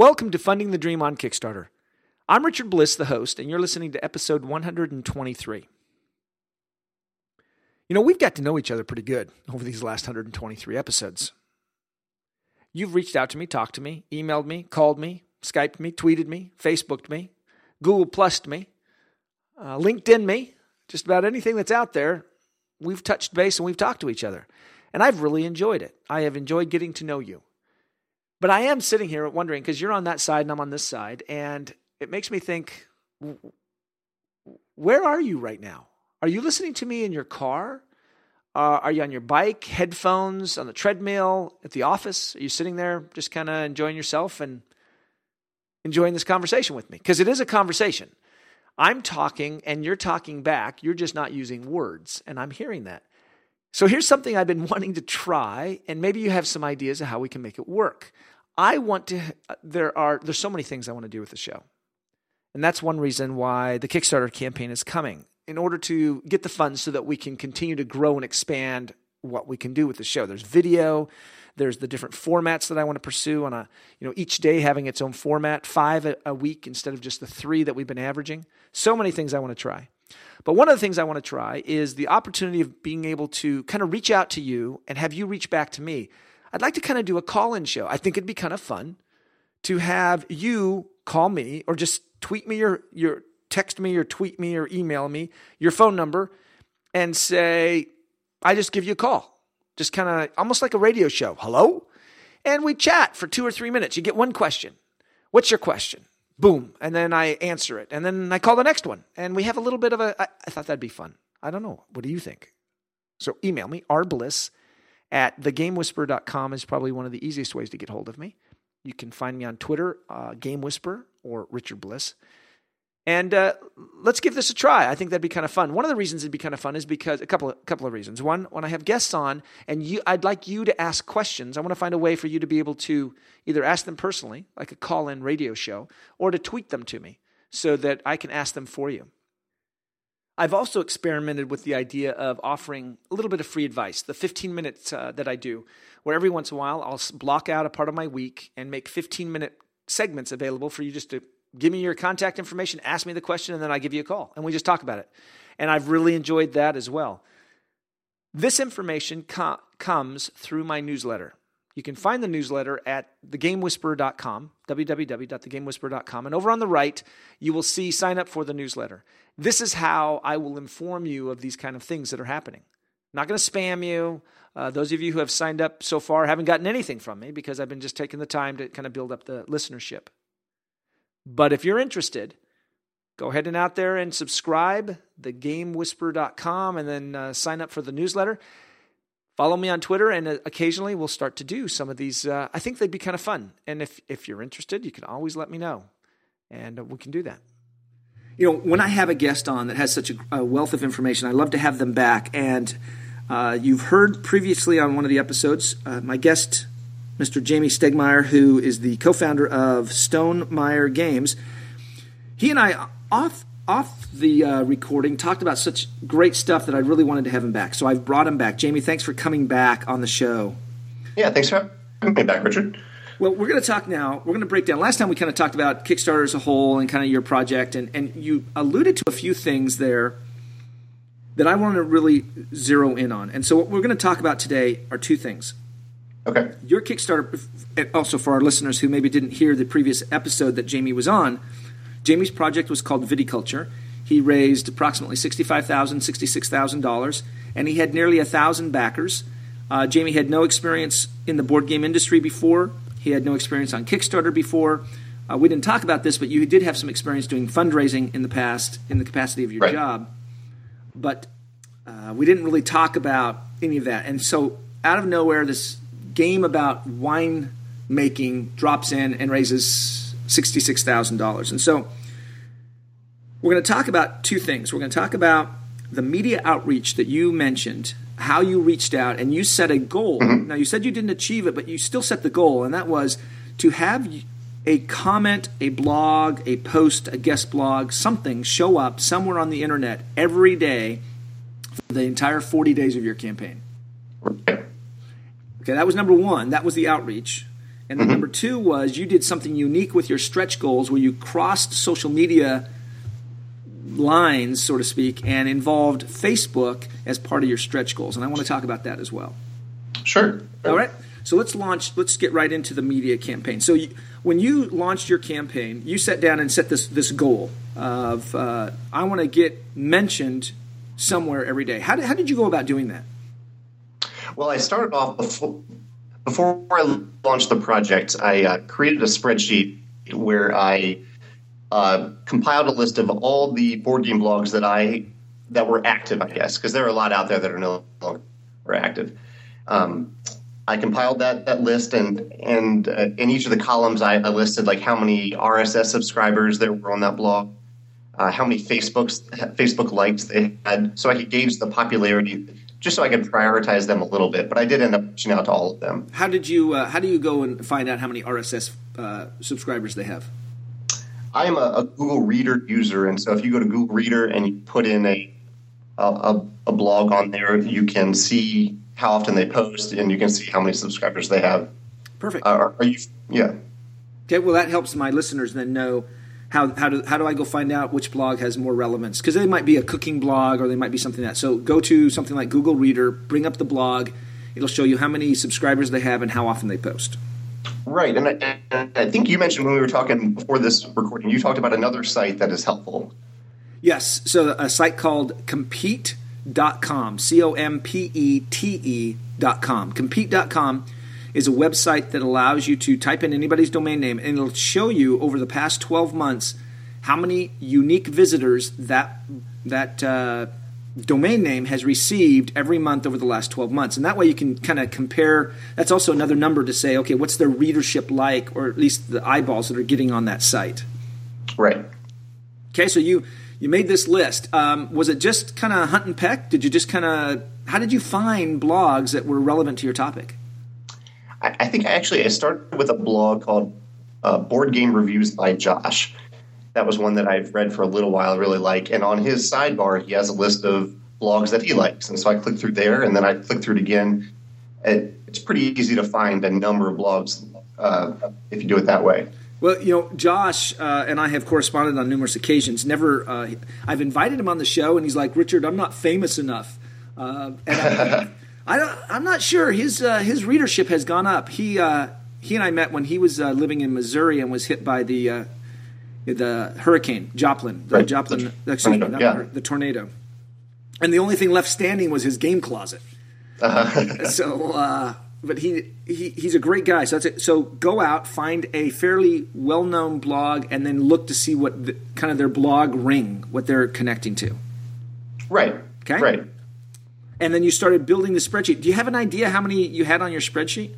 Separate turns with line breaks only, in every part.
Welcome to Funding the Dream on Kickstarter. I'm Richard Bliss, the host, and you're listening to episode 123. You know, we've got to know each other pretty good over these last 123 episodes. You've reached out to me, talked to me, emailed me, called me, Skyped me, tweeted me, Facebooked me, Google Plussed me, uh, LinkedIn me, just about anything that's out there. We've touched base and we've talked to each other. And I've really enjoyed it. I have enjoyed getting to know you. But I am sitting here wondering because you're on that side and I'm on this side, and it makes me think where are you right now? Are you listening to me in your car? Uh, are you on your bike, headphones, on the treadmill, at the office? Are you sitting there just kind of enjoying yourself and enjoying this conversation with me? Because it is a conversation. I'm talking and you're talking back. You're just not using words, and I'm hearing that. So here's something I've been wanting to try, and maybe you have some ideas of how we can make it work. I want to. There are there's so many things I want to do with the show, and that's one reason why the Kickstarter campaign is coming in order to get the funds so that we can continue to grow and expand what we can do with the show. There's video, there's the different formats that I want to pursue on a you know each day having its own format, five a, a week instead of just the three that we've been averaging. So many things I want to try. But one of the things I want to try is the opportunity of being able to kind of reach out to you and have you reach back to me. I'd like to kind of do a call in show. I think it'd be kind of fun to have you call me or just tweet me or your text me or tweet me or email me your phone number and say, I just give you a call. Just kind of almost like a radio show. Hello? And we chat for two or three minutes. You get one question. What's your question? Boom, and then I answer it, and then I call the next one, and we have a little bit of a. I, I thought that'd be fun. I don't know. What do you think? So email me, rbliss at thegamewhisperer.com is probably one of the easiest ways to get hold of me. You can find me on Twitter, uh, Game Whisper or Richard Bliss. And uh, let's give this a try. I think that'd be kind of fun. One of the reasons it'd be kind of fun is because a couple of, couple of reasons. One, when I have guests on, and you, I'd like you to ask questions. I want to find a way for you to be able to either ask them personally, like a call-in radio show, or to tweet them to me so that I can ask them for you. I've also experimented with the idea of offering a little bit of free advice. The 15 minutes uh, that I do, where every once in a while I'll block out a part of my week and make 15 minute segments available for you just to give me your contact information, ask me the question, and then I give you a call and we just talk about it. And I've really enjoyed that as well. This information co- comes through my newsletter. You can find the newsletter at thegamewhisperer.com, www.thegamewhisperer.com. And over on the right, you will see sign up for the newsletter. This is how I will inform you of these kind of things that are happening. I'm not going to spam you. Uh, those of you who have signed up so far haven't gotten anything from me because I've been just taking the time to kind of build up the listenership. But if you're interested, go ahead and out there and subscribe, thegamewhisperer.com, and then uh, sign up for the newsletter. Follow me on Twitter, and uh, occasionally we'll start to do some of these. Uh, I think they'd be kind of fun. And if, if you're interested, you can always let me know, and uh, we can do that. You know, when I have a guest on that has such a, a wealth of information, I love to have them back. And uh, you've heard previously on one of the episodes, uh, my guest Mr. Jamey Stegmaier, who is the co-founder of Stonemaier Games. He and I off off the uh, recording talked about such great stuff that I really wanted to have him back. So I've brought him back. Jamey, thanks for coming back on the show.
Yeah, thanks for having me back, Richard.
Well, we're going to talk now. We're going to break down. Last time we kind of talked about Kickstarter as a whole and kind of your project, and, and you alluded to a few things there that I want to really zero in on. And so, what we're going to talk about today are two things.
Okay.
Your Kickstarter, also for our listeners who maybe didn't hear the previous episode that Jamey was on, Jamey's project was called Viticulture. He raised approximately $65,000, $66,000, and he had nearly a 1,000 backers. Uh, Jamey had no experience in the board game industry before. He had no experience on Kickstarter before. Uh, we didn't talk about this, but you did have some experience doing fundraising in the past in the capacity of your
right.
job. But uh, we didn't really talk about any of that. And so, out of nowhere, this game about wine making drops in and raises $66,000. And so we're going to talk about two things. We're going to talk about the media outreach that you mentioned, how you reached out and you set a goal. Mm-hmm. Now, you said you didn't achieve it, but you still set the goal, and that was to have a comment, a blog, a post, a guest blog, something show up somewhere on the internet every day for the entire 40 days of your campaign. Okay, that was number one. That was the outreach. And then number two was you did something unique with your stretch goals where you crossed social media lines, so to speak, and involved Facebook as part of your stretch goals. And I want to talk about that as well.
Sure.
All right. So let's launch. Let's get right into the media campaign. So you, when you launched your campaign, you sat down and set this this goal of uh, I want to get mentioned somewhere every day. How did, how did you go about doing that?
Well, I started off before before I launched the project. I uh, created a spreadsheet where I uh, compiled a list of all the board game blogs that I that were active, I guess, because there are a lot out there that are no longer active. Um, I compiled that that list, and and uh, in each of the columns, I, I, listed like how many RSS subscribers there were on that blog, uh, how many Facebooks Facebook likes they had, so I could gauge the popularity, just so I could prioritize them a little bit. But I did end up reaching out to all of them.
How did you uh, How do you go and find out how many RSS uh, subscribers they have?
I am a, a, Google Reader user, and so if you go to Google Reader and you put in a a, a blog on there, you can see how often they post, and you can see how many subscribers they have.
Perfect.
Uh, are, are, you? Yeah.
Okay. Well, that helps my listeners then know how how do how do I go find out which blog has more relevance? Because they might be a cooking blog, or they might be something that. So go to something like Google Reader, bring up the blog. It'll show you how many subscribers they have and how often they post.
Right, and I, and I think you mentioned when we were talking before this recording, you talked about another site that is helpful.
Yes, so a site called Compete compete.com, C O M P E T E.com. Compete.com is a website that allows you to type in anybody's domain name and it'll show you over the past 12 months how many unique visitors that that uh, domain name has received every month over the last 12 months. And that way you can kind of compare. That's also another number to say, okay, what's their readership like, or at least the eyeballs that are getting on that site.
Right.
Okay, so you you made this list. Um, was it just kind of hunt and peck? Did you just kind of how did you find blogs that were relevant to your topic?
I, I think actually I started with a blog called uh, Board Game Reviews by Josh. That was one that I've read for a little while, really like. And on his sidebar, he has a list of blogs that he likes. And so I clicked through there, and then I clicked through it again. It, it's pretty easy to find a number of blogs uh, if you do it that way.
Well, you know, Josh uh, and I have corresponded on numerous occasions. Never, uh, I've invited him on the show, and he's like, "Richard, I'm not famous enough." Uh, and I, I don't, I'm not sure his uh, his readership has gone up. He uh, he and I met when he was uh, living in Missouri and was hit by the the hurricane Joplin, the
right.
Joplin, the, excuse me, yeah. the tornado, and the only thing left standing was his game closet. Uh-huh. so but he, he he's a great guy. So that's it. So go out, find a fairly well known blog, and then look to see what the, kind of their blog ring, what they're connecting to.
Right.
Okay.
Right.
And then you started building the spreadsheet. Do you have an idea how many you had on your spreadsheet?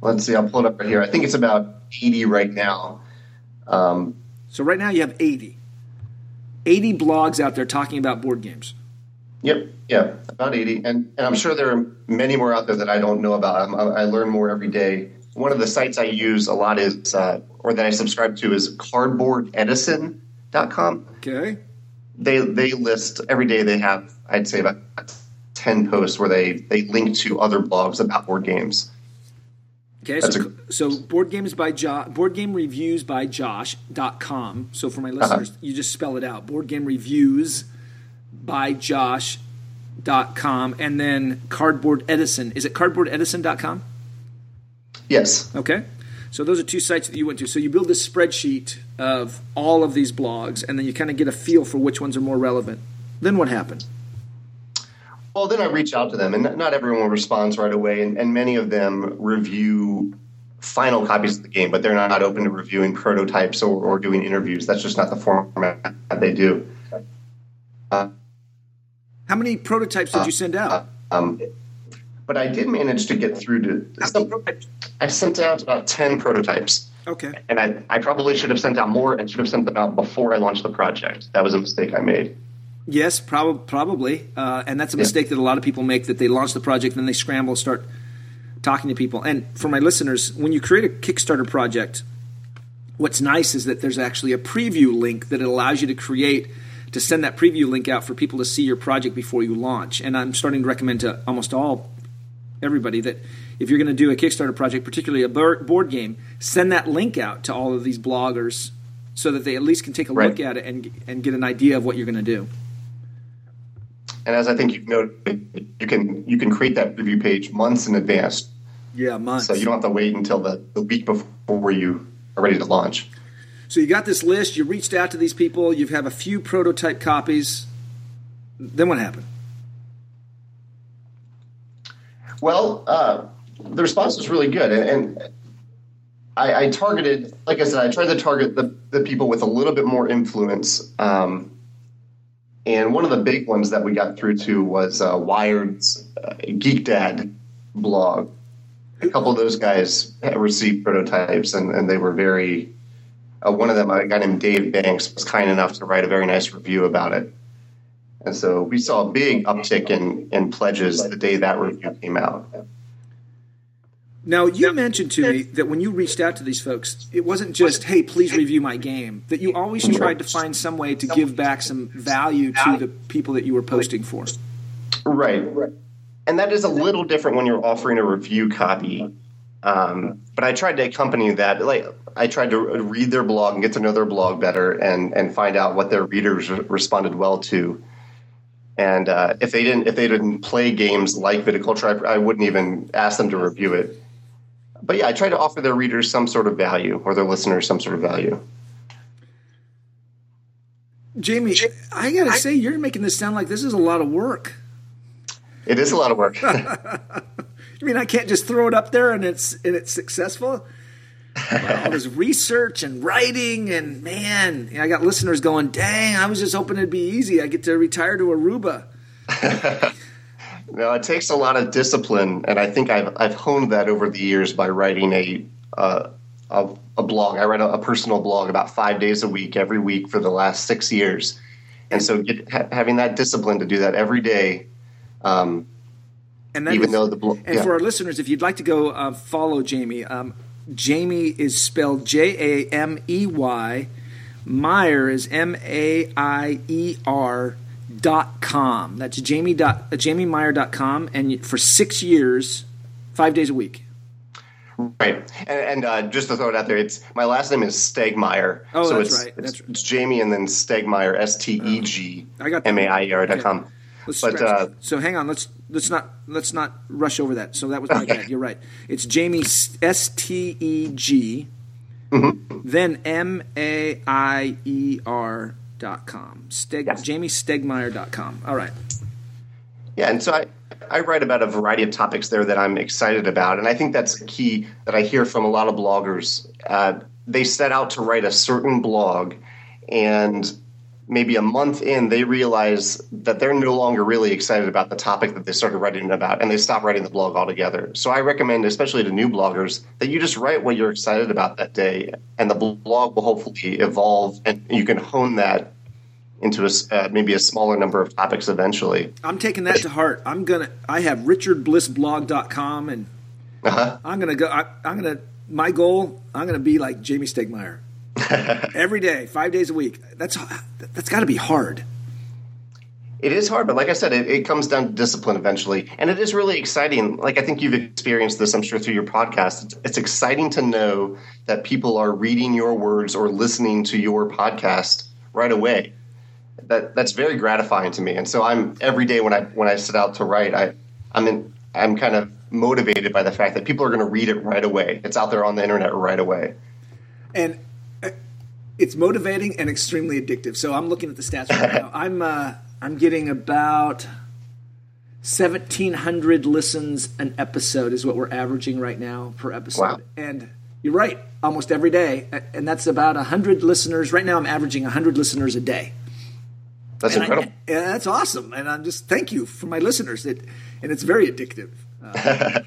Let's see. I'll pull it up right here. I think it's about eighty right now. Um,
so right now you have eighty. 80 blogs out there talking about board games.
Yep, yeah, about 80. And, and I'm sure there are many more out there that I don't know about. I'm, i learn more every day. One of the sites I use a lot is, uh, or that I subscribe to, is cardboardedison.com.
Okay.
They, they list every day, they have, I'd say, about 10 posts where they, they link to other blogs about board games.
Okay, so, a, so board games by Josh, board game reviews by Josh.com. So for my uh-huh. listeners, uh-huh. you just spell it out. Board game reviews by Josh.com and then Cardboard Edison. Is it cardboard cardboardedison.com?
Yes.
Okay. So those are two sites that you went to. So you build this spreadsheet of all of these blogs and then you kind of get a feel for which ones are more relevant. Then what happened?
Well, then I reach out to them, and not everyone responds right away, and, and many of them review final copies of the game, but they're not open to reviewing prototypes or, or doing interviews. That's just not the format they do.
Uh, how many prototypes did you send out? Uh, um,
but I did manage to get through to. I sent out about ten prototypes.
Okay.
And I, I probably should have sent out more and should have sent them out before I launched the project. That was a mistake I made.
Yes, prob- probably. Uh, and that's a mistake yeah. that a lot of people make that they launch the project then they scramble start talking to people. And for my listeners, when you create a Kickstarter project, what's nice is that there's actually a preview link that it allows you to create to send that preview link out for people to see your project before you launch. And I'm starting to recommend to almost all everybody that if you're going to do a Kickstarter project, particularly a board game, send that link out to all of these bloggers so that they at least can take a right. look at it and and get an idea of what you're going to do.
And as I think you've noted, you can you can create that review page months in advance.
Yeah, months.
So you don't have to wait until the, the week before you are ready to launch.
So you got this list. You reached out to these people. You have a few prototype copies. Then what happened?
Well, uh, the response was really good, and, and I, I, targeted, like I said, I tried to target the, the people with a little bit more influence. Um, and one of the big ones that we got through to was uh, Wired's uh, Geek Dad blog. A couple of those guys received prototypes, and, and they were very. Uh, one of them, a guy named Dave Banks, was kind enough to write a very nice review about it. And so we saw a big uptick in, in pledges the day that review came out.
Now, you mentioned to me that when you reached out to these folks, it wasn't just, hey, please review my game, that you always tried to find some way to give back some value to the people that you were posting for.
Right. And that is a little different when you're offering a review copy. Um, but I tried to accompany that. Like I tried to read their blog and get to know their blog better, and and find out what their readers responded well to. And uh, if they didn't if they didn't play games like Viticulture, I, I wouldn't even ask them to review it but yeah, I try to offer their readers some sort of value or their listeners some sort of value.
Jamey, I gotta say, you're making this sound like this is a lot of work.
It is a lot of work.
I mean, I can't just throw it up there and it's and it's successful. Well, all this research and writing, and man, I got listeners going, "Dang, I was just hoping it'd be easy. I get to retire to Aruba."
No, it takes a lot of discipline, and I think I've I've honed that over the years by writing a uh, a, a, blog. I write a, a, personal blog about five days a week, every week for the last six years, and so get, ha- having that discipline to do that every day. Um,
and even is, though the blog, and yeah. for our listeners, if you'd like to go uh, follow Jamey, um, Jamey is spelled J A M E Y. Maier is M A I E R dot com. That's Jamey dot uh, JameyMaier.com, and for six years, five days a week.
Right, and, and uh, just to throw it out there, it's my last name is Stegmaier.
Oh,
so
that's
it's,
right.
It's,
that's right.
it's Jamey and then Stegmaier, S T E G M A I E R dot com.
But uh, so hang on, let's let's not let's not rush over that. So that was my okay. bad. You're right. It's Jamey S T E G, mm-hmm. then M A I E R dot com. Steg, yes. JameyStegmaier.com. All right.
Yeah, and so I, I write about a variety of topics there that I'm excited about. And I think that's a key that I hear from a lot of bloggers. Uh, they set out to write a certain blog, and maybe a month in, they realize that they're no longer really excited about the topic that they started writing about, and they stop writing the blog altogether. So I recommend, especially to new bloggers, that you just write what you're excited about that day, and the blog will hopefully evolve, and you can hone that into a, uh, maybe a smaller number of topics eventually.
I'm taking that to heart. I'm gonna. I have richardblissblog.com, and uh-huh. I'm gonna go. I, I'm gonna. My goal. I'm gonna be like Jamey Stegmaier. Every day, five days a week. That's that's got to be hard.
It is hard, but like I said, it, it, comes down to discipline eventually, and it is really exciting. Like I think you've experienced this, I'm sure, through your podcast. It's, it's exciting to know that people are reading your words or listening to your podcast right away. That that's very gratifying to me, and so I'm every day when I when I set out to write, I I'm in I'm kind of motivated by the fact that people are going to read it right away. It's out there on the internet right away.
And it's motivating and extremely addictive. So I'm looking at the stats right now. I'm uh, I'm getting about 1700 listens an episode is what we're averaging right now per episode.
Wow.
And you're right, almost every day, and that's about 100 listeners. Right now, I'm averaging 100 listeners a day.
That's
and
incredible.
I, that's awesome, and I'm just thank you for my listeners. It and it's very addictive. Uh,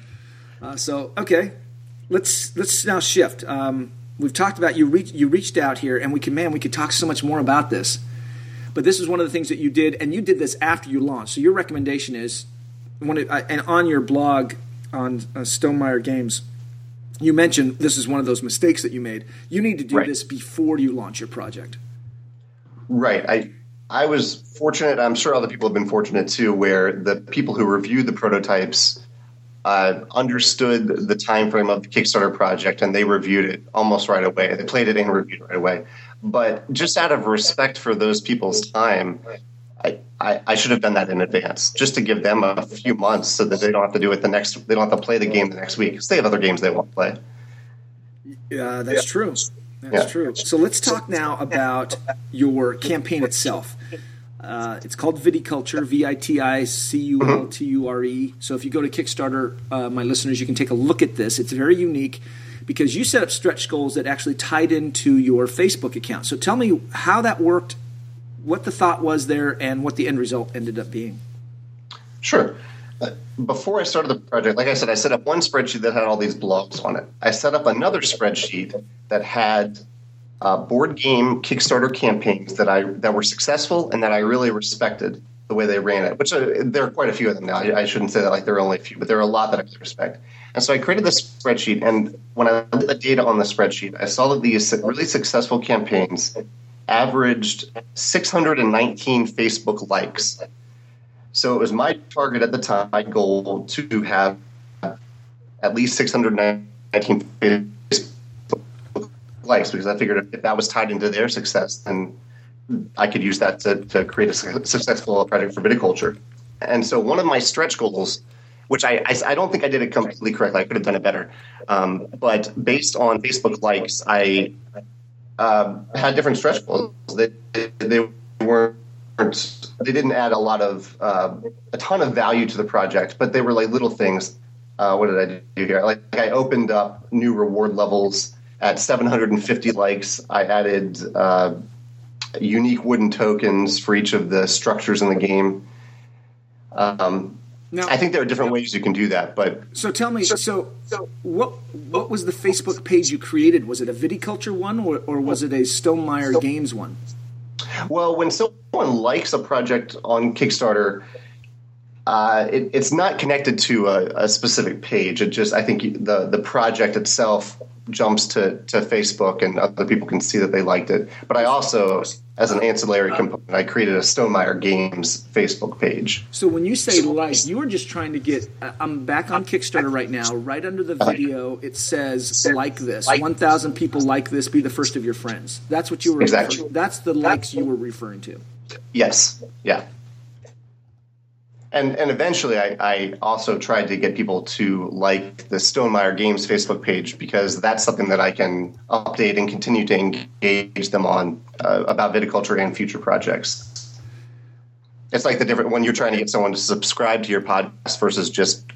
uh, so okay, let's let's now shift. Um, we've talked about you reach, you reached out here, and we can man we could talk so much more about this. But this is one of the things that you did, and you did this after you launched. So your recommendation is, one of, uh, and on your blog on uh, Stonemaier Games, you mentioned this is one of those mistakes that you made. You need to do right. this before you launch your project.
Right. I I was fortunate. I'm sure other people have been fortunate too, where the people who reviewed the prototypes uh, understood the time frame of the Kickstarter project and they reviewed it almost right away. They played it and reviewed it right away. But just out of respect for those people's time, I, I, I, should have done that in advance just to give them a few months so that they don't have to do it the next they don't have to play the game the next week because they have other games they want to play.
Yeah, that's yeah. true. That's yeah. true. So let's talk now about your campaign itself. Uh, it's called Viticulture, V I T I C U L T U R E. So if you go to Kickstarter, uh, my listeners, you can take a look at this. It's very unique because you set up stretch goals that actually tied into your Facebook account. So tell me how that worked, what the thought was there, and what the end result ended up being.
Sure. Uh, before I started the project, like I said, I set up one spreadsheet that had all these blogs on it. I set up another spreadsheet that had uh, board game Kickstarter campaigns that I that were successful and that I really respected the way they ran it. Which uh, there are quite a few of them now. I, I, shouldn't say that like there are only a few, but there are a lot that I respect. And so I created this spreadsheet, and when I looked at the data on the spreadsheet, I saw that these really successful campaigns averaged 619 Facebook likes. So it was my target at the time, my goal to have at least 619 likes because I figured if that was tied into their success, then I could use that to, to create a successful project for viticulture. And so one of my stretch goals, which I, I, I don't think I did it completely correctly, I could have done it better. Um, but based on Facebook likes, I uh, had different stretch goals. They, they weren't they didn't add a lot of uh, a ton of value to the project, but they were like little things. Uh, what did I do here? Like I opened up new reward levels at 750 likes, I added uh, unique wooden tokens for each of the structures in the game. Um, now, I think there are different ways you can do that, but
so tell me. So, so what what was the Facebook page you created? Was it a viticulture one, or, or was it a Stonemaier Games one?
Well, when someone likes a project on Kickstarter, uh, it, it's not connected to a, a, specific page. It just I think the the project itself jumps to, to Facebook and other people can see that they liked it. But I also, as an ancillary component, I created a Stonemaier Games Facebook page.
So when you say like, you were just trying to get. I'm back on Kickstarter right now. Right under the video, it says like this. One thousand people like this. Be the first of your friends. That's what you were. Exactly. Referring, that's the likes you were referring to.
Yes. Yeah and and eventually I, I, also tried to get people to like the Stonemaier Games Facebook page because that's something that I can update and continue to engage them on uh, about viticulture and future projects. It's like the different when you're trying to get someone to subscribe to your podcast versus just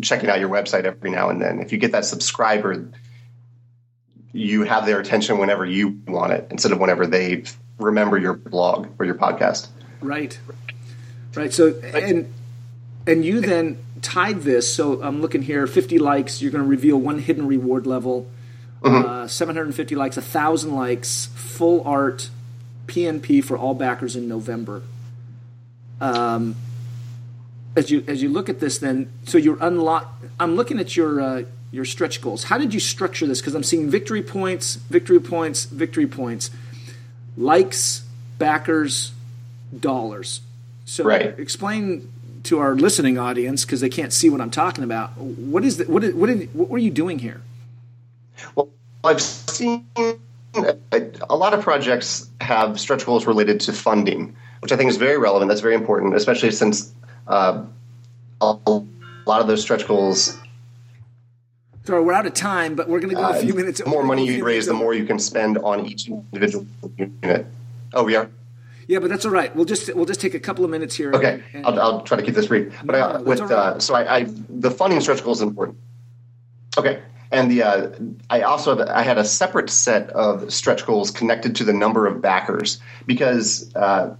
checking out your website every now and then. If you get that subscriber, you have their attention whenever you want it instead of whenever they remember your blog or your podcast.
Right. Right. So and and you then tied this. So I'm looking here, 50 likes. You're going to reveal one hidden reward level. Mm-hmm. Uh, 750 likes, 1,000 likes, full art, PNP for all backers in November. Um, as you as you look at this, then so you're unlock. I'm looking at your uh, your stretch goals. How did you structure this? Because I'm seeing victory points, victory points, victory points, likes, backers, dollars. So right. explain to our listening audience because they can't see what I'm talking about. What is the, what is, what, is, what were you doing here?
Well, I've seen a lot of projects have stretch goals related to funding, which I think is very relevant. That's very important, especially since uh, a lot of those stretch goals.
So we're out of time, but we're going to go a few uh, minutes.
The more money you raise, the more you can spend on each individual unit. Oh, we are.
Yeah, but that's all right. We'll just we'll just take a couple of minutes here.
Okay, and, and, I'll, I'll try to keep this brief. But no, I, with right. uh, so I, I, the funding stretch goal is important. Okay, and the uh, I also have, I had a separate set of stretch goals connected to the number of backers because uh,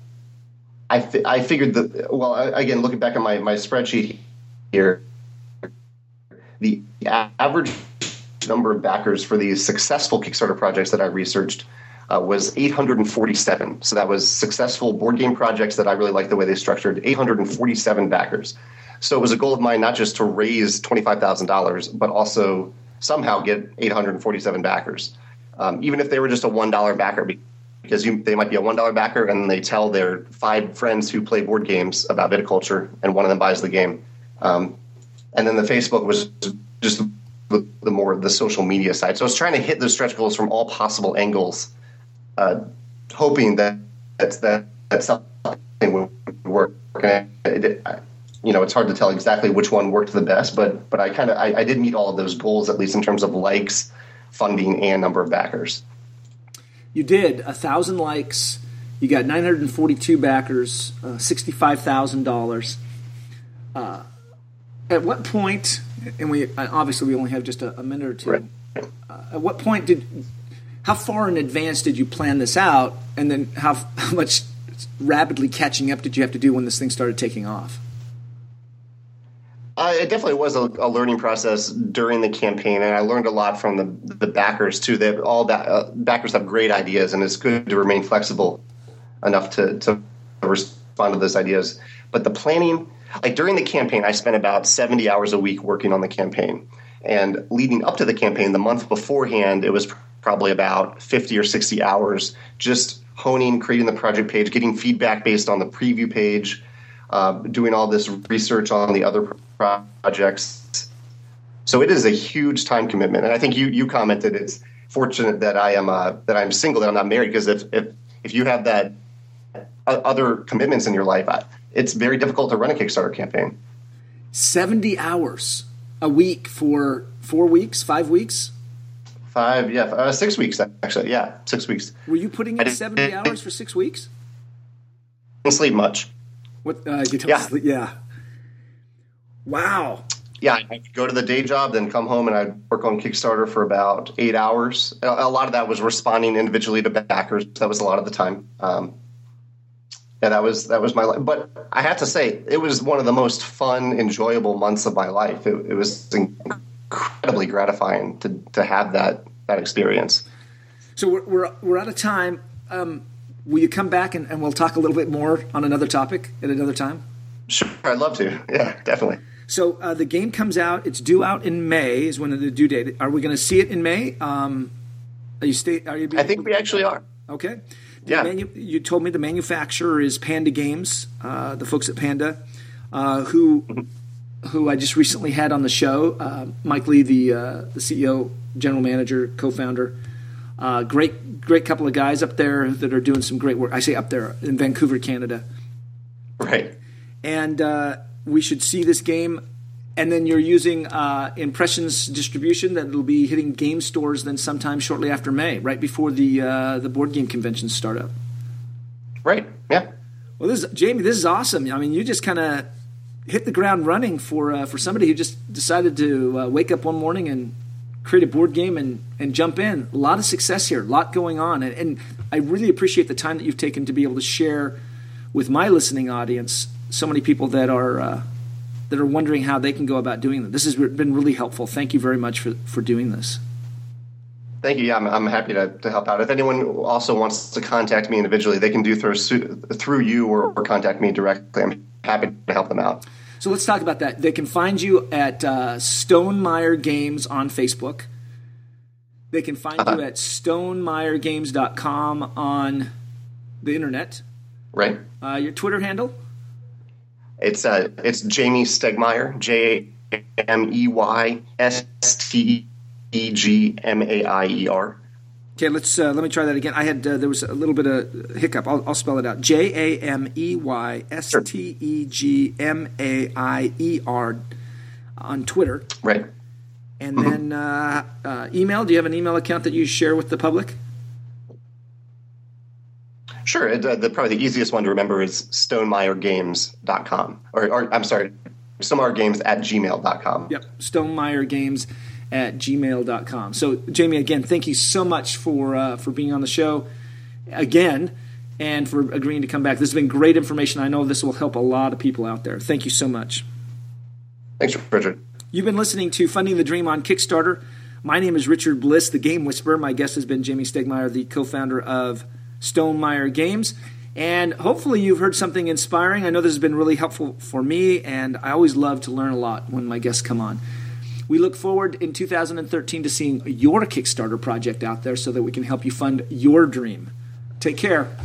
I fi- I figured that well again looking back at my my spreadsheet here, the average number of backers for these successful Kickstarter projects that I researched uh, was 847. So that was successful board game projects that I really liked the way they structured. 847 backers. So it was a goal of mine not just to raise $25,000, but also somehow get 847 backers, um, even if they were just a $1 backer. Because you, they might be a $1 backer and they tell their five friends who play board games about viticulture, and one of them buys the game. Um, and then the Facebook was just the, the more the social media side. So I was trying to hit those stretch goals from all possible angles, uh, hoping that that's that that something would work. It, it, you know, it's hard to tell exactly which one worked the best, but but I kind of I, I did meet all of those goals at least in terms of likes, funding, and number of backers.
You did a thousand likes. You got 942 backers, uh, sixty-five thousand uh, dollars. At what point? And we obviously we only have just a, a minute or two.
Right.
Uh, at what point did? How far in advance did you plan this out, and then how, how much rapidly catching up did you have to do when this thing started taking off?
Uh, it definitely was a, a, learning process during the campaign, and I learned a lot from the, the backers too. That all that uh, backers have great ideas, and it's good to remain flexible enough to to respond to those ideas. But the planning like during the campaign, I spent about 70 hours a week working on the campaign. And leading up to the campaign, the month beforehand, it was probably about 50 or 60 hours just honing, creating the project page, getting feedback based on the preview page, uh, doing all this research on the other projects. So it is a huge time commitment. And I think you you commented it's fortunate that I am uh, that I'm single, that I'm not married, because if, if if you have that uh, other commitments in your life, it's very difficult to run a Kickstarter campaign.
70 hours a week for four weeks, five weeks?
Five, yeah, uh, six weeks actually. Yeah, six weeks.
Were you putting in 70 hours for six weeks?
Didn't sleep much.
What? Uh, you yeah. Sleep, yeah. Wow.
Yeah, I'd go to the day job, then come home and I'd work on Kickstarter for about eight hours. A lot of that was responding individually to backers. That was a lot of the time. Um, yeah, that was that was my life. But I have to say, it was one of the most fun, enjoyable months of my life. It, it was incredibly gratifying to to have that that experience.
So we're we're, we're out of time. Um, will you come back and, and we'll talk a little bit more on another topic at another time?
Sure, I'd love to. Yeah, definitely.
So uh, the game comes out. It's due out in May. Is when the due date. Are we going to see it in May? Um, are you stay? Are you?
I think we actually are.
Okay
yeah.
Manu- you told me the manufacturer is Panda Games, uh, the folks at Panda, uh, who mm-hmm. who I just recently had on the show. Uh, Mike Lee, the uh, the CEO, general manager, co-founder. Uh, great, great couple of guys up there that are doing some great work. I say up there in Vancouver, Canada.
Right.
And uh, we should see this game and then you're using uh, impressions distribution that will be hitting game stores then sometime shortly after May, right before the uh, the board game conventions start up.
Right. Yeah.
Well, this is, Jamey, this is awesome. I mean, you just kind of hit the ground running for uh, for somebody who just decided to uh, wake up one morning and create a board game and and jump in. A lot of success here, a lot going on, and, and I really appreciate the time that you've taken to be able to share with my listening audience so many people that are uh, that are wondering how they can go about doing that. This has been really helpful. Thank you very much for, for doing this.
Thank you. Yeah, I'm, I'm happy to, to help out. If anyone also wants to contact me individually, they can do through through you or, or contact me directly. I'm happy to help them out.
So let's talk about that. They can find you at uh, Stonemaier Games on Facebook. They can find uh-huh. you at stonemaiergames.com on the internet.
Right.
Uh, your Twitter handle?
It's uh, it's Jamey Stegmaier, J A M E Y S T E G M A I E R.
Okay, let's uh, let me try that again. I had uh, there was a little bit of hiccup. I'll, I'll spell it out: J A M E Y S T E G M A I E R on Twitter.
Right.
And mm-hmm. then uh, uh, email. Do you have an email account that you share with the public?
Sure. It, uh, the, probably the easiest one to remember is stonemaiergames.com. Or, or I'm sorry, stonemaiergames at gmail.com.
Yep, stonemaiergames at gmail.com. So, Jamey, again, thank you so much for, uh, for being on the show again and for agreeing to come back. This has been great information. I know this will help a lot of people out there. Thank you so much.
Thanks, Richard.
You've been listening to Funding the Dream on Kickstarter. My name is Richard Bliss, the Game Whisperer. My guest has been Jamey Stegmaier, the co founder of Stonemaier Games. And hopefully, you've heard something inspiring. I know this has been really helpful for me, and I always love to learn a lot when my guests come on. We look forward in 2013 to seeing your Kickstarter project out there so that we can help you fund your dream. Take care.